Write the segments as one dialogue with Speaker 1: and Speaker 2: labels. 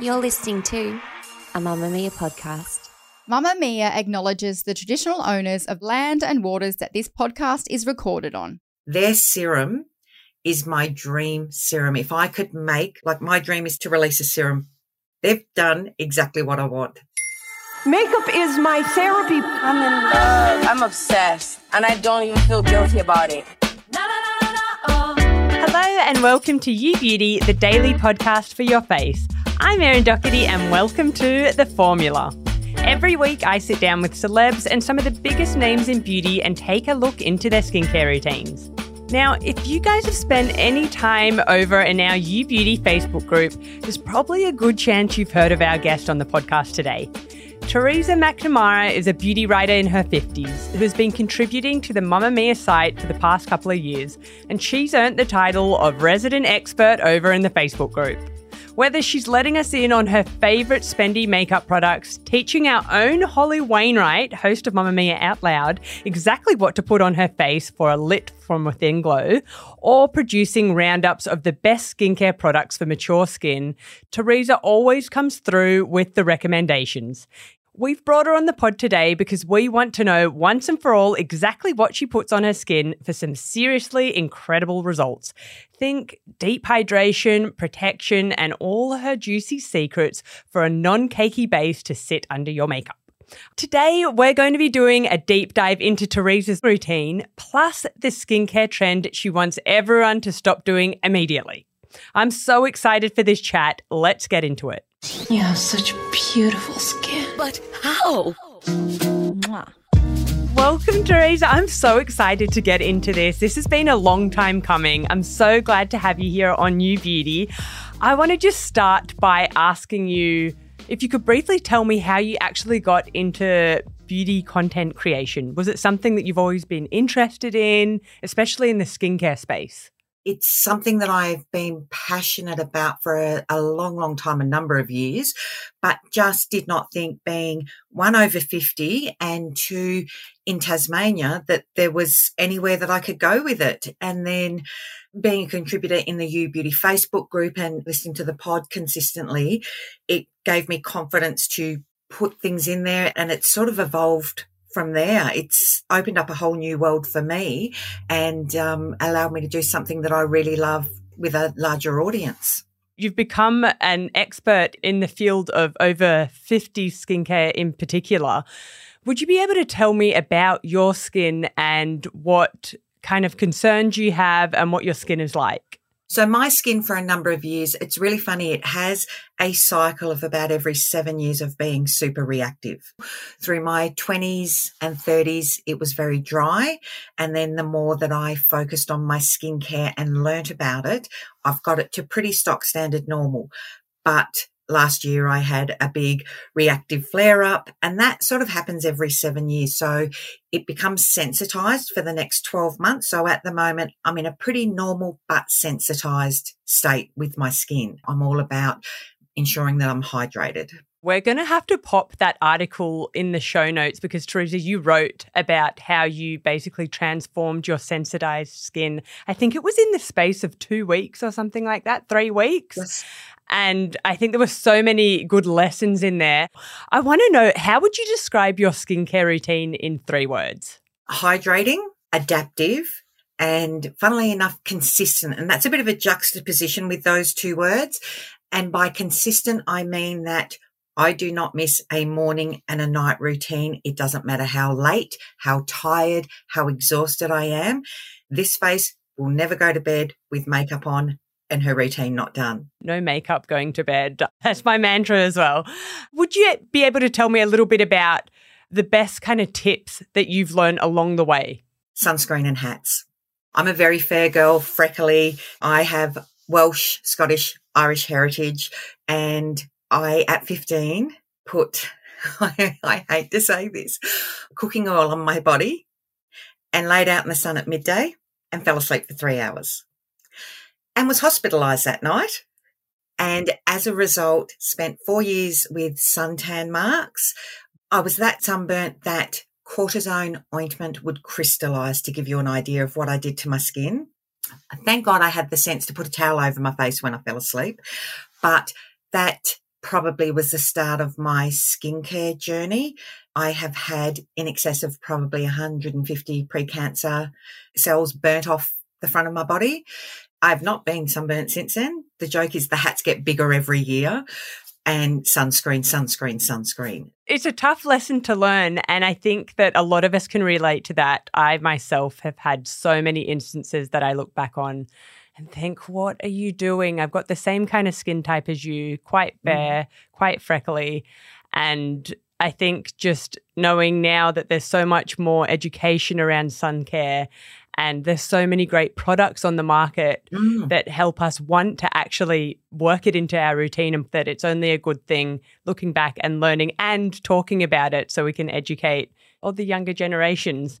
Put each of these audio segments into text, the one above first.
Speaker 1: You're listening to a Mamamia podcast.
Speaker 2: Mamamia acknowledges the traditional owners of land and waters that this podcast is recorded on.
Speaker 3: Their serum is my dream serum. If I could make, like, my dream is to release a serum. They've done exactly what I want.
Speaker 4: Makeup is my therapy.
Speaker 5: I'm in love. I'm obsessed. And I don't even feel guilty about it.
Speaker 6: Hello and welcome to You Beauty, the daily podcast for your face. I'm Erin Docherty and welcome to The Formula. Every week I sit down with celebs and some of the biggest names in beauty and take a look into their skincare routines. Now, if you guys have spent any time over in our You Beauty Facebook group, there's probably a good chance you've heard of our guest on the podcast today. Teresa McNamara is a beauty writer in her 50s who has been contributing to the Mamamia site for the past couple of years, and she's earned the title of resident expert over in the Facebook group. Whether she's letting us in on her favourite spendy makeup products, teaching our own Holly Wainwright, host of Mamamia Out Loud, exactly what to put on her face for a lit from within glow, or producing roundups of the best skincare products for mature skin, Teresa always comes through with the recommendations. We've brought her on the pod today because we want to know once and for all exactly what she puts on her skin for some seriously incredible results. Think deep hydration, protection, and all her juicy secrets for a non cakey base to sit under your makeup. Today, we're going to be doing a deep dive into Teresa's routine, plus the skincare trend she wants everyone to stop doing immediately. I'm so excited for this chat. Let's get into it.
Speaker 7: You have such beautiful skin.
Speaker 8: But how?
Speaker 6: Welcome, Teresa. I'm so excited to get into this. This has been a long time coming. I'm so glad to have you here on You Beauty. I want to just start by asking you if you could briefly tell me how you actually got into beauty content creation. Was it something that you've always been interested in, especially in the skincare space?
Speaker 3: It's something that I've been passionate about for a, a, long, long time, a number of years, but just did not think being one over 50 and two in Tasmania that there was anywhere that I could go with it. And then being a contributor in the You Beauty Facebook group and listening to the pod consistently, it gave me confidence to put things in there and it sort of evolved from there, it's opened up a whole new world for me and um, allowed me to do something that I really love with a larger audience.
Speaker 6: You've become an expert in the field of over 50 skincare in particular. Would you be able to tell me about your skin and what kind of concerns you have and what your skin is like?
Speaker 3: So my skin for a number of years, it's really funny. It has a cycle of about every seven years of being super reactive. Through my twenties and thirties, it was very dry. And then the more that I focused on my skincare and learnt about it, I've got it to pretty stock standard normal. But last year I had a big reactive flare up and that sort of happens every seven years. So it becomes sensitized for the next 12 months. So at the moment, I'm in a pretty normal but sensitized state with my skin. I'm all about ensuring that I'm hydrated.
Speaker 6: We're going to have to pop that article in the show notes because, Teresa, you wrote about how you basically transformed your sensitized skin. I think it was in the space of two weeks or something like that, three weeks.
Speaker 3: Yes.
Speaker 6: And I think there were so many good lessons in there. I want to know how would you describe your skincare routine in three words?
Speaker 3: Hydrating, adaptive, and funnily enough, consistent. And that's a bit of a juxtaposition with those two words. And by consistent, I mean that I do not miss a morning and a night routine. It doesn't matter how late, how tired, how exhausted I am. This face will never go to bed with makeup on and her routine not done.
Speaker 6: No makeup going to bed. That's my mantra as well. Would you be able to tell me a little bit about the best kind of tips that you've learned along the way?
Speaker 3: Sunscreen and hats. I'm a very fair girl, freckly. I have Welsh, Scottish, Irish heritage. And I, at 15, put, I, I hate to say this, cooking oil on my body and laid out in the sun at midday and fell asleep for three hours and was hospitalized that night. And as a result, spent four years with suntan marks. I was that sunburnt that cortisone ointment would crystallize to give you an idea of what I did to my skin. Thank God I had the sense to put a towel over my face when I fell asleep. But that probably was the start of my skincare journey. I have had in excess of probably 150 precancer cells burnt off the front of my body. I've not been sunburnt since then. The joke is the hats get bigger every year and sunscreen, sunscreen, sunscreen.
Speaker 6: It's a tough lesson to learn. And I think that a lot of us can relate to that. I myself have had so many instances that I look back on and think, what are you doing? I've got the same kind of skin type as you, quite bare, mm. quite freckly. And I think just knowing now that there's so much more education around sun care and there's so many great products on the market mm. that help us want to actually work it into our routine and that it's only a good thing looking back and learning and talking about it so we can educate all the younger generations.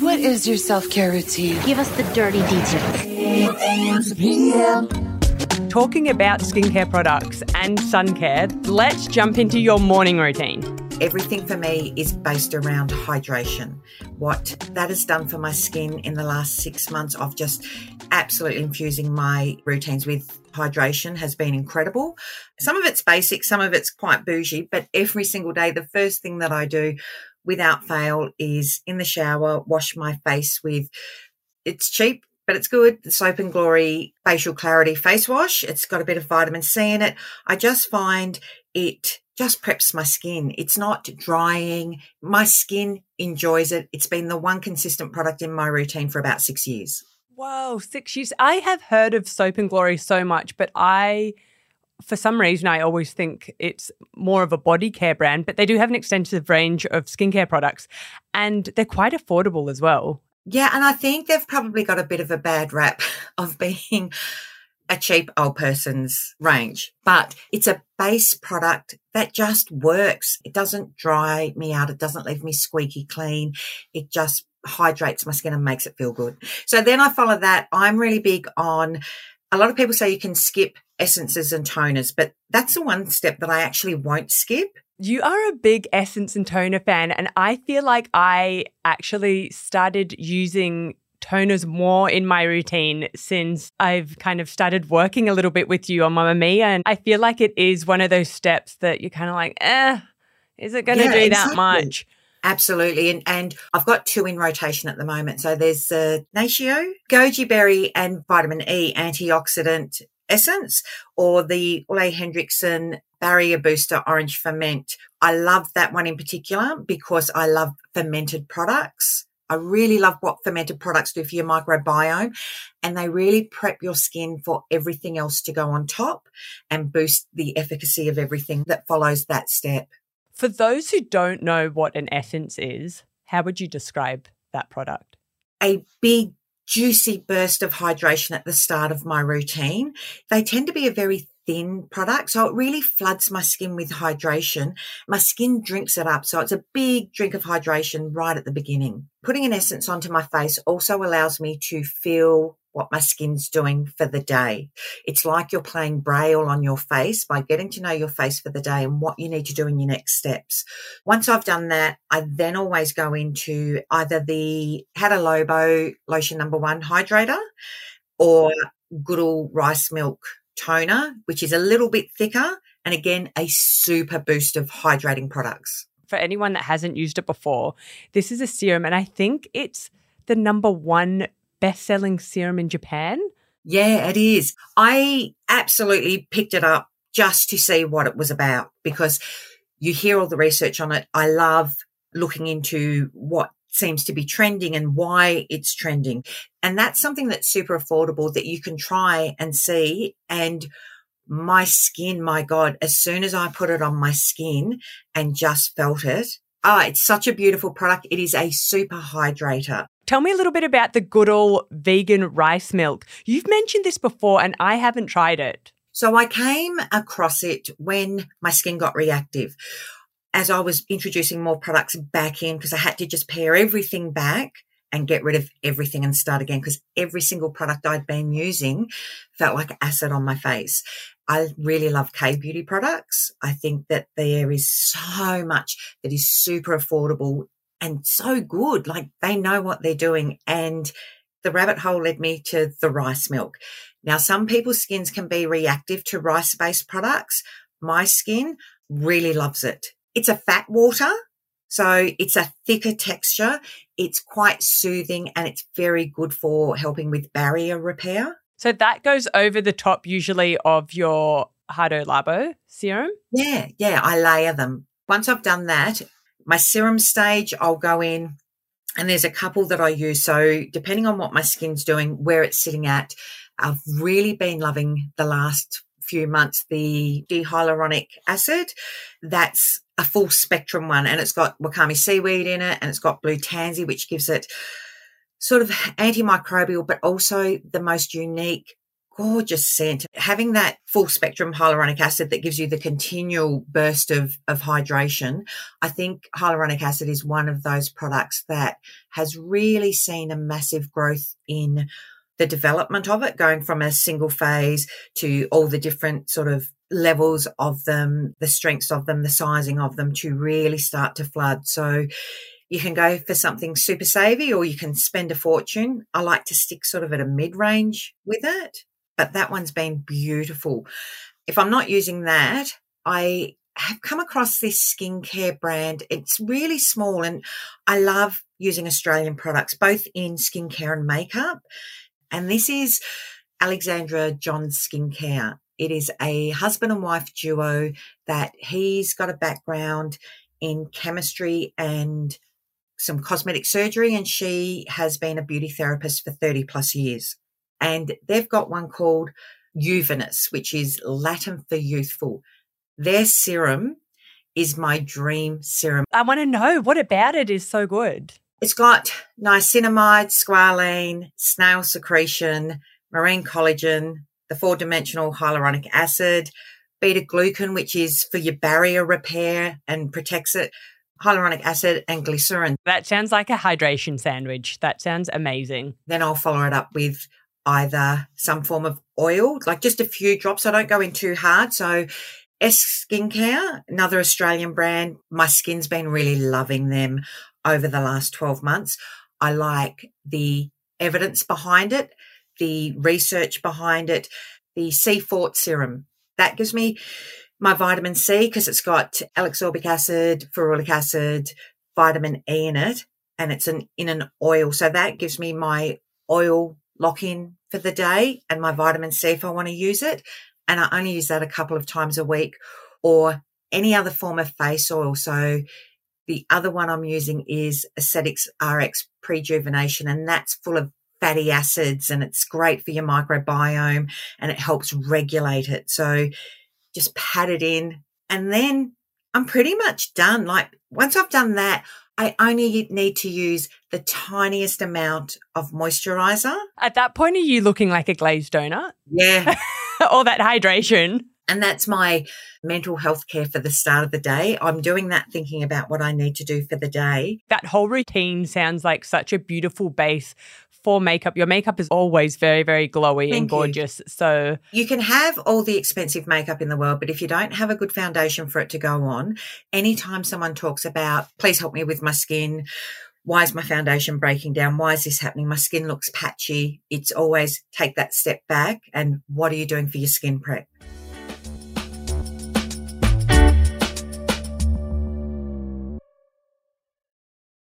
Speaker 7: what is your self care routine?
Speaker 1: Give us the dirty details.
Speaker 6: Talking about skincare products and sun care, let's jump into your morning routine.
Speaker 3: Everything for me is based around hydration. What that has done for my skin in the last six months of just absolutely infusing my routines with hydration has been incredible. Some of it's basic, some of it's quite bougie, but every single day, the first thing that I do without fail is in the shower, wash my face with, it's cheap, but it's good. The Soap and Glory Facial Clarity Face Wash. It's got a bit of vitamin C in it. I just find it just preps my skin. It's not drying. My skin enjoys it. It's been the one consistent product in my routine for about six years.
Speaker 6: Whoa, six years. I have heard of Soap and Glory so much, but I for some reason, I always think it's more of a body care brand, but they do have an extensive range of skincare products and they're quite affordable as well.
Speaker 3: Yeah, and I think they've probably got a bit of a bad rap of being a cheap old person's range, but it's a base product that just works. It doesn't dry me out. It doesn't leave me squeaky clean. It just hydrates my skin and makes it feel good. So then I follow that. I'm really big on a lot of people say you can skip essences and toners, but that's the one step that I actually won't skip.
Speaker 6: You are a big essence and toner fan, and I feel like I actually started using toners more in my routine since I've kind of started working a little bit with you on Mamamia. And I feel like it is one of those steps that you're kind of like, eh, is it going to yeah, do exactly. that much?
Speaker 3: Absolutely. And, and I've got two in rotation at the moment. So there's uh, the Natio, goji berry and vitamin E antioxidant essence or the Ole Henriksen barrier booster orange ferment. I love that one in particular because I love fermented products. I really love what fermented products do for your microbiome and they really prep your skin for everything else to go on top and boost the efficacy of everything that follows that step.
Speaker 6: For those who don't know what an essence is, how would you describe that product?
Speaker 3: A big, juicy burst of hydration at the start of my routine. They tend to be a very thin product. So it really floods my skin with hydration. My skin drinks it up. So it's a big drink of hydration right at the beginning. Putting an essence onto my face also allows me to feel what my skin's doing for the day. It's like you're playing braille on your face by getting to know your face for the day and what you need to do in your next steps. Once I've done that, I then always go into either the Hada Labo lotion number one hydrator or Goodal rice milk toner, which is a little bit thicker. And again, a super boost of hydrating products.
Speaker 6: For anyone that hasn't used it before, this is a serum, and I think it's the number one best selling serum in Japan.
Speaker 3: Yeah, it is. I absolutely picked it up just to see what it was about because you hear all the research on it. I love looking into what seems to be trending and why it's trending. And that's something that's super affordable that you can try and see. And my skin, my God, as soon as I put it on my skin and just felt it, ah, oh, it's such a beautiful product. It is a super hydrator.
Speaker 6: Tell me a little bit about the good old vegan rice milk. You've mentioned this before and I haven't tried it.
Speaker 3: So I came across it when my skin got reactive as I was introducing more products back in because I had to just pare everything back and get rid of everything and start again because every single product I'd been using felt like acid on my face. I really love K beauty products. I think that there is so much that is super affordable and so good. Like they know what they're doing. And the rabbit hole led me to the rice milk. Now, some people's skins can be reactive to rice based products. My skin really loves it. It's a fat water. So it's a thicker texture. It's quite soothing and it's very good for helping with barrier repair.
Speaker 6: So that goes over the top usually of your Hada Labo serum?
Speaker 3: Yeah, yeah, I layer them. Once I've done that, my serum stage, I'll go in and there's a couple that I use. So depending on what my skin's doing, where it's sitting at, I've really been loving the last few months the D-hyaluronic acid. That's a full spectrum one and it's got wakame seaweed in it and it's got blue tansy, which gives it sort of antimicrobial, but also the most unique gorgeous scent. Having that full spectrum hyaluronic acid that gives you the continual burst of, of hydration. I think hyaluronic acid is one of those products that has really seen a massive growth in the development of it, going from a single phase to all the different sort of levels of them, the strengths of them, the sizing of them to really start to flood. So you can go for something super savvy or you can spend a fortune. I like to stick sort of at a mid range with it, but that one's been beautiful. If I'm not using that, I have come across this skincare brand. It's really small and I love using Australian products, both in skincare and makeup. And this is Alexandra Johns Skincare. It is a husband and wife duo that he's got a background in chemistry and some cosmetic surgery, and she has been a beauty therapist for 30 plus years. And they've got one called Iuvenis, which is Latin for youthful. Their serum is my dream serum.
Speaker 6: I want to know what about it is so good.
Speaker 3: It's got niacinamide, squalene, snail secretion, marine collagen, the four dimensional hyaluronic acid, beta glucan, which is for your barrier repair and protects it, hyaluronic acid and glycerin.
Speaker 6: That sounds like a hydration sandwich. That sounds amazing.
Speaker 3: Then I'll follow it up with either some form of oil, like just a few drops. I don't go in too hard. So ESK Skincare, another Australian brand. My skin's been really loving them over the last 12 months. I like the evidence behind it, the research behind it, the C forte serum. That gives me my vitamin C because it's got L-ascorbic acid, ferulic acid, vitamin E in it, and it's an in an oil. So that gives me my oil lock in for the day and my vitamin C if I want to use it. And I only use that a couple of times a week or any other form of face oil. So the other one I'm using is Aesthetics RX Prejuvenation, and that's full of fatty acids and it's great for your microbiome and it helps regulate it. So just pat it in and then I'm pretty much done. Like once I've done that, I only need to use the tiniest amount of moisturizer.
Speaker 6: At that point, are you looking like a glazed donut?
Speaker 3: Yeah.
Speaker 6: All that hydration.
Speaker 3: And that's my mental health care for the start of the day. I'm doing that thinking about what I need to do for the day.
Speaker 6: That whole routine sounds like such a beautiful base for makeup. Your makeup is always very, very glowy Thank and gorgeous.
Speaker 3: You.
Speaker 6: So
Speaker 3: you can have all the expensive makeup in the world, but if you don't have a good foundation for it to go on, anytime someone talks about, please help me with my skin, why is my foundation breaking down? Why is this happening? My skin looks patchy. It's always take that step back and what are you doing for your skin prep?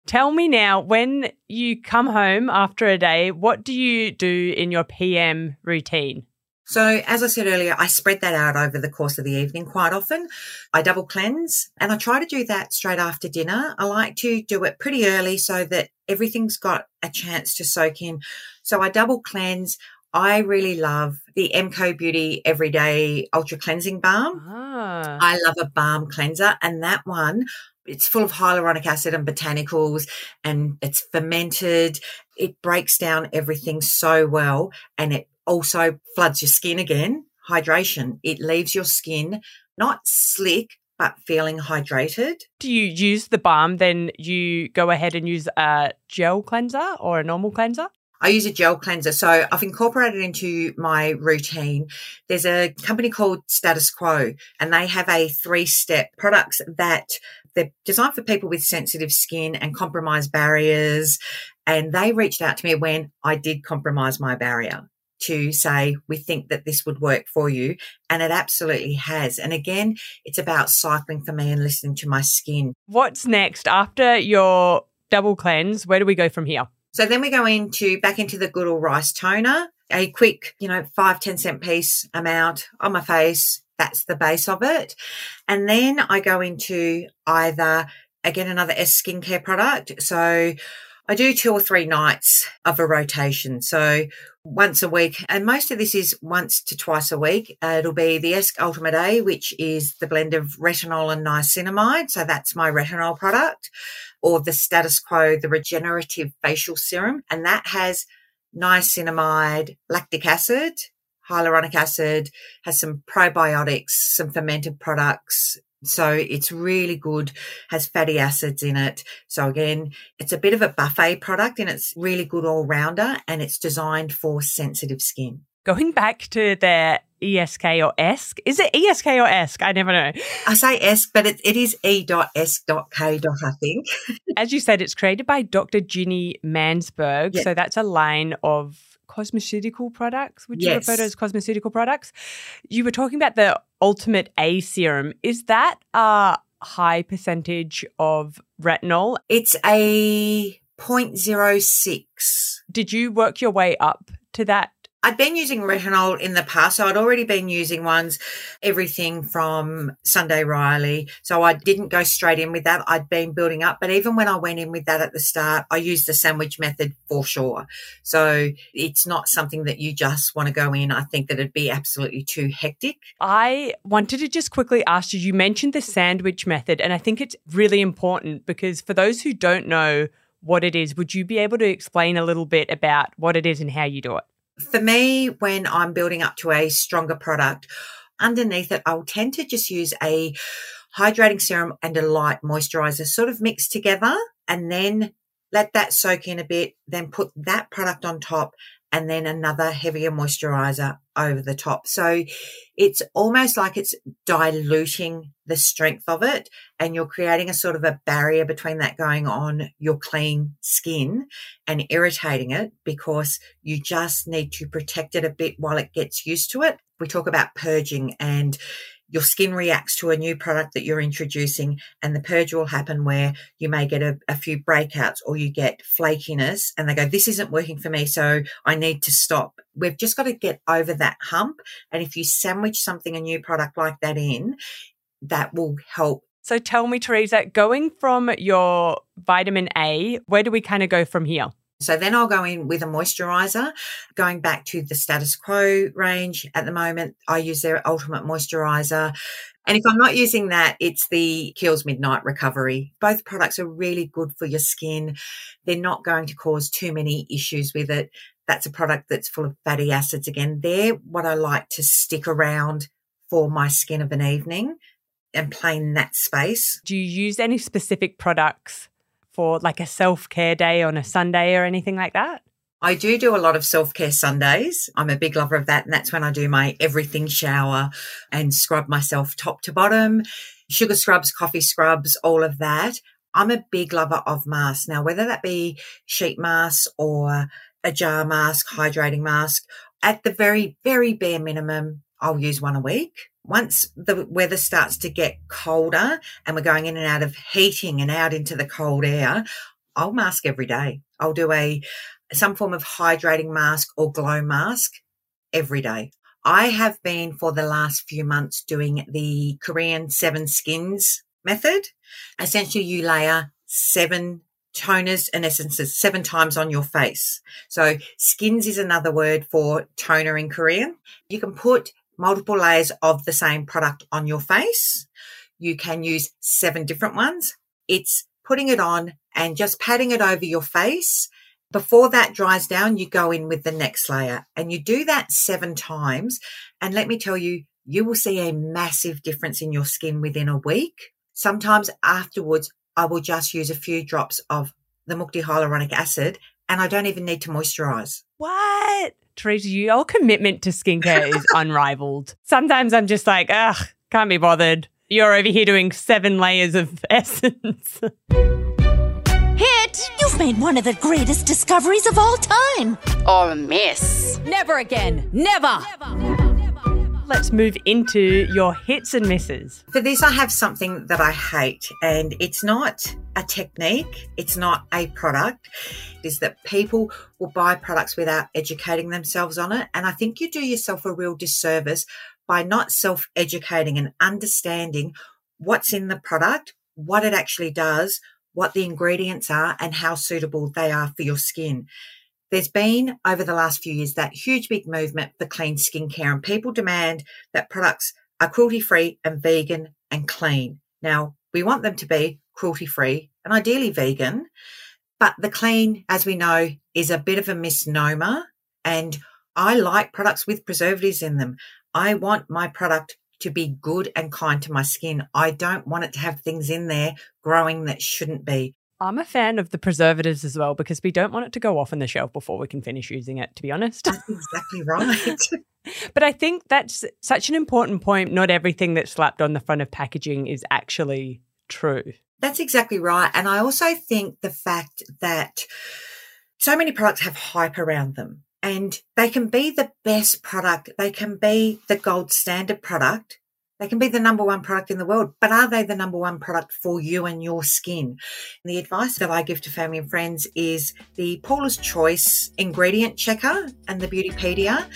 Speaker 6: Tell me now, when you come home after a day, what do you do in your PM routine?
Speaker 3: So, as I said earlier, I spread that out over the course of the evening quite often. I double cleanse and I try to do that straight after dinner. I like to do it pretty early so that everything's got a chance to soak in. So, I double cleanse. I really love the MCO Beauty Everyday Ultra Cleansing Balm. Ah. I love a balm cleanser, and that one it's full of hyaluronic acid and botanicals and it's fermented. It breaks down everything so well and it also floods your skin again. Hydration. It leaves your skin not slick, but feeling hydrated.
Speaker 6: Do you use the balm? Then you go ahead and use a gel cleanser or a normal cleanser?
Speaker 3: I use a gel cleanser. So I've incorporated it into my routine. There's a company called Status Quo and they have a three step products that they're designed for people with sensitive skin and compromised barriers. And they reached out to me when I did compromise my barrier to say, we think that this would work for you. And it absolutely has. And again, it's about cycling for me and listening to my skin.
Speaker 6: What's next after your double cleanse? Where do we go from here?
Speaker 3: So then we go into back into the Goodal rice toner, a quick, you know, five ten cent piece amount on my face. That's the base of it. And then I go into either again another ESK skincare product. So I do two or three nights of a rotation. So once a week, and most of this is once to twice a week. Uh, it'll be the Esk Ultimate A, which is the blend of retinol and niacinamide. So that's my retinol product, or the status quo, the regenerative facial serum. And that has niacinamide, lactic acid, hyaluronic acid, has some probiotics, some fermented products, so it's really good, has fatty acids in it. So again, it's a bit of a buffet product and it's really good all rounder and it's designed for sensitive skin.
Speaker 6: Going back to the ESK or ESK, is it ESK or ESK? I never know.
Speaker 3: I say ESK, but it, it is E.S.K. I think.
Speaker 6: As you said, it's created by Dr. Ginny Mansberg. So that's a line of cosmeceutical products. Would you yes. refer to as cosmeceutical products? You were talking about the Ultimate A serum. Is that a high percentage of retinol?
Speaker 3: It's a 0.06.
Speaker 6: Did you work your way up to that
Speaker 3: I'd been using retinol in the past. So I'd already been using ones, everything from Sunday Riley. So I didn't go straight in with that. I'd been building up. But even when I went in with that at the start, I used the sandwich method for sure. So it's not something that you just want to go in. I think that it'd be absolutely too hectic.
Speaker 6: I wanted to just quickly ask you, you mentioned the sandwich method, and I think it's really important because for those who don't know, what it is, would you be able to explain a little bit about what it is and how you do it?
Speaker 3: For me, when I'm building up to a stronger product, underneath it, I'll tend to just use a hydrating serum and a light moisturizer sort of mixed together and then let that soak in a bit, then put that product on top and then another heavier moisturizer over the top. So it's almost like it's diluting the strength of it and you're creating a sort of a barrier between that going on your clean skin and irritating it because you just need to protect it a bit while it gets used to it. We talk about purging and your skin reacts to a new product that you're introducing and the purge will happen where you may get a, a, few breakouts or you get flakiness and they go, this isn't working for me. So I need to stop. We've just got to get over that hump. And if you sandwich something, a new product like that in, that will help.
Speaker 6: So tell me, Teresa, going from your vitamin A, where do we kind of go from here?
Speaker 3: So then I'll go in with a moisturizer. Going back to the status quo range at the moment, I use their ultimate moisturizer. And if I'm not using that, it's the Kiehl's Midnight Recovery. Both products are really good for your skin. They're not going to cause too many issues with it. That's a product that's full of fatty acids again. They're what I like to stick around for my skin of an evening and play in that space.
Speaker 6: Do you use any specific products for like a self care day on a Sunday or anything like that?
Speaker 3: I do do a lot of self care Sundays. I'm a big lover of that. And that's when I do my everything shower and scrub myself top to bottom, sugar scrubs, coffee scrubs, all of that. I'm a big lover of masks. Now, whether that be sheet masks or a jar mask, hydrating mask, at the very, very bare minimum, I'll use one a week. Once the weather starts to get colder and we're going in and out of heating and out into the cold air, I'll mask every day. I'll do a some form of hydrating mask or glow mask every day. I have been for the last few months doing the Korean seven skins method. Essentially, you layer seven toners and essences seven times on your face. So skins is another word for toner in Korean. You can put multiple layers of the same product on your face. You can use seven different ones. It's putting it on and just patting it over your face. Before that dries down, you go in with the next layer and you do that seven times. And let me tell you, you will see a massive difference in your skin within a week. Sometimes afterwards, I will just use a few drops of the Mukti hyaluronic acid and I don't even need to moisturize.
Speaker 6: What? Teresa, your commitment to skincare is unrivaled. Sometimes I'm just like, ugh, can't be bothered. You're over here doing seven layers of essence.
Speaker 9: Hit! You've made one of the greatest discoveries of all time.
Speaker 5: Or miss.
Speaker 9: Never again. Never. Never
Speaker 6: let's move into your hits and misses.
Speaker 3: For this, I have something that I hate, and it's not a technique, it's not a product. It is that people will buy products without educating themselves on it. And I think you do yourself a real disservice by not self educating and understanding what's in the product, what it actually does, what the ingredients are, and how suitable they are for your skin. There's been over the last few years that huge big movement for clean skincare and people demand that products are cruelty free and vegan and clean. Now we want them to be cruelty free and ideally vegan, but the clean, as we know, is a bit of a misnomer. And I like products with preservatives in them. I want my product to be good and kind to my skin. I don't want it to have things in there growing that shouldn't be.
Speaker 6: I'm a fan of the preservatives as well because we don't want it to go off on the shelf before we can finish using it, to be honest.
Speaker 3: That's exactly right.
Speaker 6: but I think that's such an important point. Not everything that's slapped on the front of packaging is actually true.
Speaker 3: That's exactly right. And I also think the fact that so many products have hype around them and they can be the best product, they can be the gold standard product, they can be the number one product in the world, but are they the number one product for you and your skin? And the advice that I give to family and friends is the Paula's Choice ingredient checker and the Beautypedia.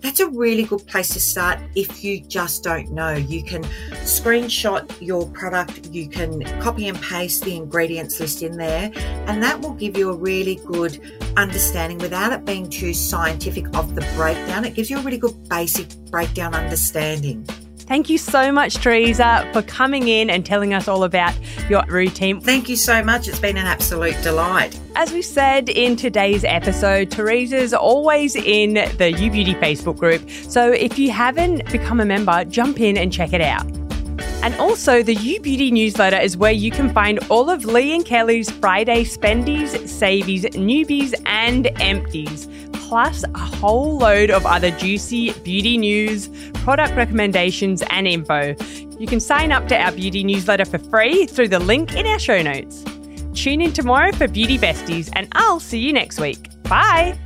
Speaker 3: That's a really good place to start if you just don't know. You can screenshot your product, you can copy and paste the ingredients list in there, and that will give you a really good understanding without it being too scientific of the breakdown. It gives you a really good basic breakdown understanding.
Speaker 6: Thank you so much, Teresa, for coming in and telling us all about your routine.
Speaker 3: Thank you so much. It's been an absolute delight.
Speaker 6: As we said in today's episode, Teresa's always in the You Beauty Facebook group. So if you haven't become a member, jump in and check it out. And also, the You Beauty newsletter is where you can find all of Leigh and Kelly's Friday spendies, savies, newbies, and empties plus a whole load of other juicy beauty news, product recommendations, and info. You can sign up to our beauty newsletter for free through the link in our show notes. Tune in tomorrow for Beauty Besties, and I'll see you next week. Bye.